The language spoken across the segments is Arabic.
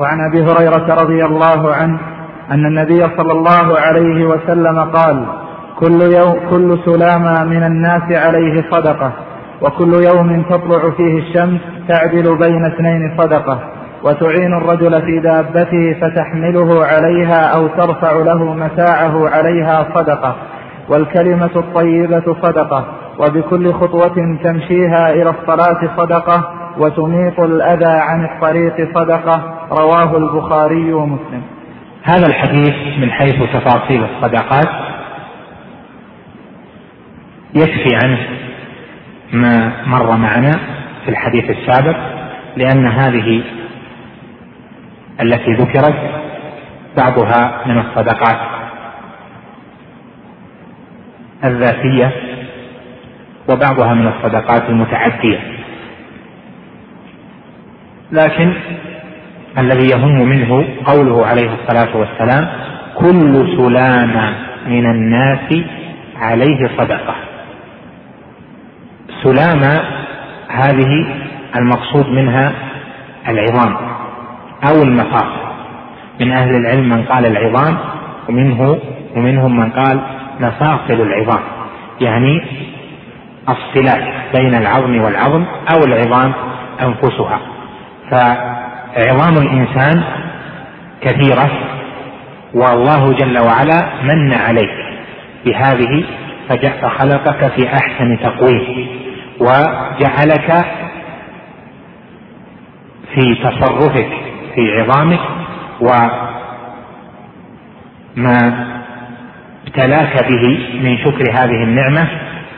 وعن أبي هريرة رضي الله عنه أن النبي صلى الله عليه وسلم قال كل يوم كل سلامة من الناس عليه صدقة وكل يوم تطلع فيه الشمس تعدل بين اثنين صدقة وتعين الرجل في دابته فتحمله عليها أو ترفع له متاعه عليها صدقة والكلمة الطيبة صدقة وبكل خطوة تمشيها إلى الصلاة صدقة وتميط الأذى عن الطريق صدقة رواه البخاري ومسلم. هذا الحديث من حيث تفاصيل الصدقات يكفي عنه ما مر معنا في الحديث السابق لأن هذه التي ذكرت بعضها من الصدقات الذاتية وبعضها من الصدقات المتعدية. لكن الذي يهم منه قوله عليه الصلاة والسلام كل سلامة من الناس عليه صدقة. سلامة هذه المقصود منها العظام أو المفاصل من أهل العلم من قال العظام ومنه ومنهم من قال مفاصل العظام يعني الصلات بين العظم والعظم أو العظام أنفسها. فعظام الإنسان كثيرة والله جل وعلا من عليك بهذه فخلقك في أحسن تقويم وجعلك في تصرفك في عظامك وما ابتلاك به من شكر هذه النعمة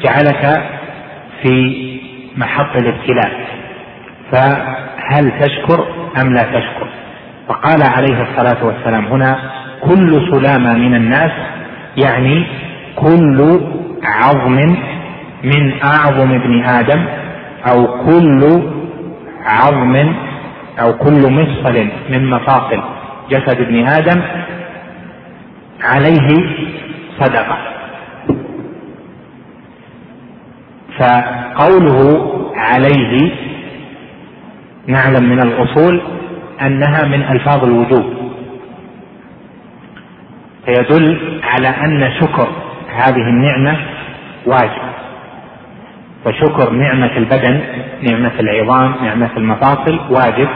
جعلك في محط الابتلاء. فهل تشكر؟ أم لا تشكر؟ فقال عليه الصلاة والسلام هنا كل سلامة من الناس يعني كل عظم من أعظم ابن آدم أو كل عظم أو كل مفصل من مفاصل جسد ابن آدم عليه صدقة. فقوله عليه نعلم من الأصول أنها من ألفاظ الوجوب. فيدل على أن شكر هذه النعمة واجب. وشكر نعمة البدن نعمة العظام نعمة المفاصل واجب.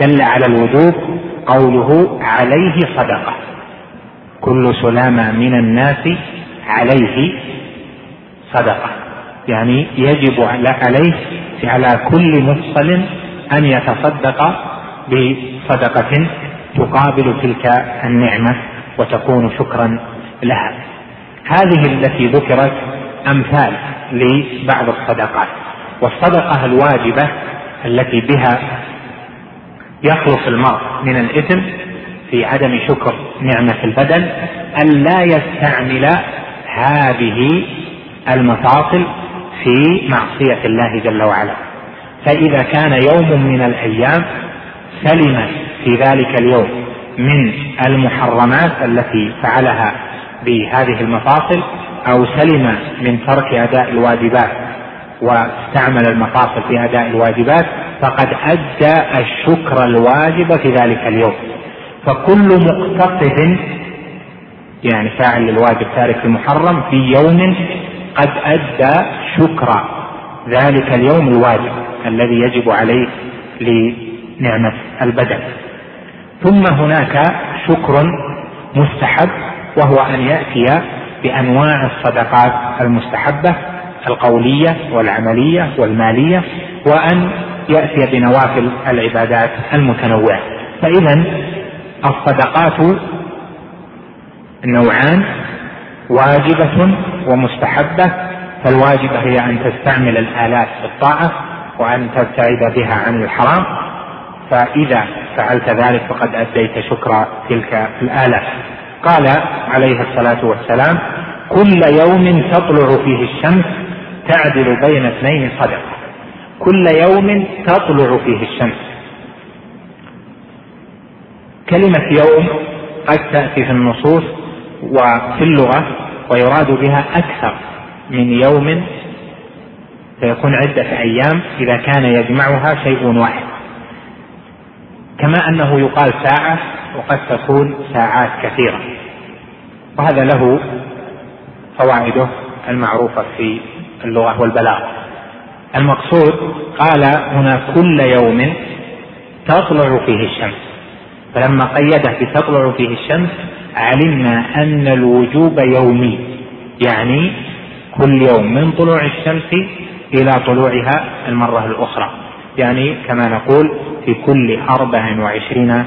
دل على الوجوب قوله عليه صدقة. كل سلامة من الناس عليه صدقة. يعني يجب عليه على كل مفصل أن يتصدق بصدقة تقابل تلك النعمة وتكون شكرا لها. هذه التي ذكرت أمثال لبعض الصدقات والصدقة الواجبة التي بها يخلص المرء من الإثم في عدم شكر نعمة البدن أن لا يستعمل هذه المفاصل في معصية الله جل وعلا. فإذا كان يوم من الأيام سلم في ذلك اليوم من المحرمات التي فعلها بهذه المفاصل أو سلم من ترك أداء الواجبات واستعمل المفاصل في أداء الواجبات فقد أدى الشكر الواجب في ذلك اليوم. فكل مقتصد يعني فاعل للواجب تارك المحرم في يوم قد أدى شكر ذلك اليوم الواجب الذي يجب عليه لنعمة البدن. ثم هناك شكر مستحب وهو أن يأتي بأنواع الصدقات المستحبة القولية والعملية والمالية وأن يأتي بنوافل العبادات المتنوعة. فإذا الصدقات نوعان واجبة ومستحبة. فالواجبة هي أن تستعمل الآلات في الطاعة وأن تبتعد بها عن الحرام. فإذا فعلت ذلك فقد أديت شكر تلك الآلات قال عليه الصلاة والسلام كل يوم تطلع فيه الشمس تعدل بين اثنين صدقة كل يوم تطلع فيه الشمس. كلمة يوم قد تأتي في النصوص وفي اللغة ويراد بها أكثر من يوم فيكون عدة أيام إذا كان يجمعها شيء واحد. كما أنه يقال ساعة وقد تكون ساعات كثيرة. وهذا له فوائده المعروفة في اللغة والبلاغة. المقصود قال هنا كل يوم تطلع فيه الشمس. فلما قيده بتطلع فيه الشمس علمنا أن الوجوب يومي يعني كل يوم من طلوع الشمس إلى طلوعها المرة الأخرى. يعني كما نقول في كل أربع وعشرين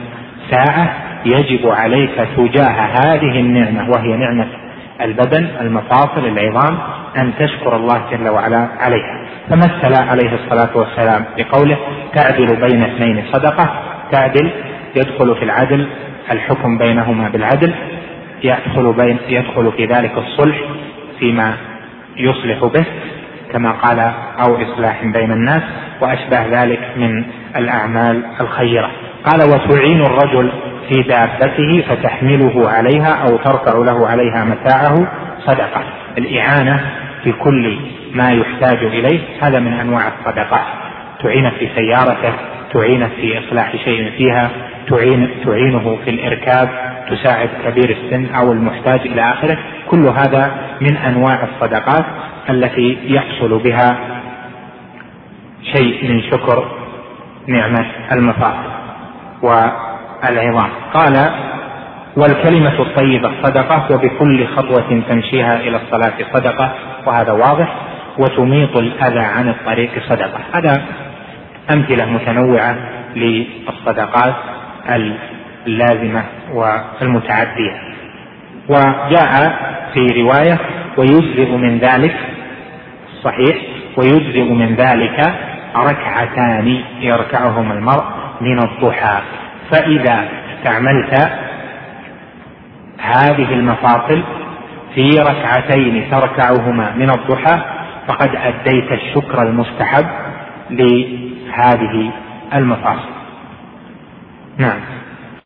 ساعة يجب عليك تجاه هذه النعمة وهي نعمة البدن المفاصل العظام أن تشكر الله جل وعلا عليها. فمثل عليه الصلاة والسلام؟ بقوله تعدل بين اثنين صدقة. تعدل يدخل في العدل الحكم بينهما بالعدل. يدخل بين يدخل في ذلك الصلح فيما يصلح به كما قال أو إصلاح بين الناس. وأشبه ذلك من الأعمال الخيرة. قال وتعين الرجل في دابته فتحمله عليها أو ترفع له عليها متاعه صدقة. الإعانة في كل ما يحتاج إليه هذا من أنواع الصدقات. تعين في سيارته تعين في إصلاح شيء فيها تعين تعينه في الإركاب تساعد كبير السن أو المحتاج إلى آخره. كل هذا من أنواع الصدقات التي يحصل بها شيء من شكر نعمة المفاصل والعظام. قال والكلمة الطيبة صدقة وبكل خطوة تمشيها إلى الصلاة صدقة وهذا واضح وتميط الأذى عن الطريق صدقة. هذا أمثلة متنوعة للصدقات اللازمة والمتعدية. وجاء في رواية ويجزئ من ذلك صحيح ويجزئ من ذلك ركعتان يركعهما المرء من الضحى. فإذا استعملت هذه المفاصل في ركعتين تركعهما من الضحى فقد أديت الشكر المستحب لهذه المفاصل. نعم.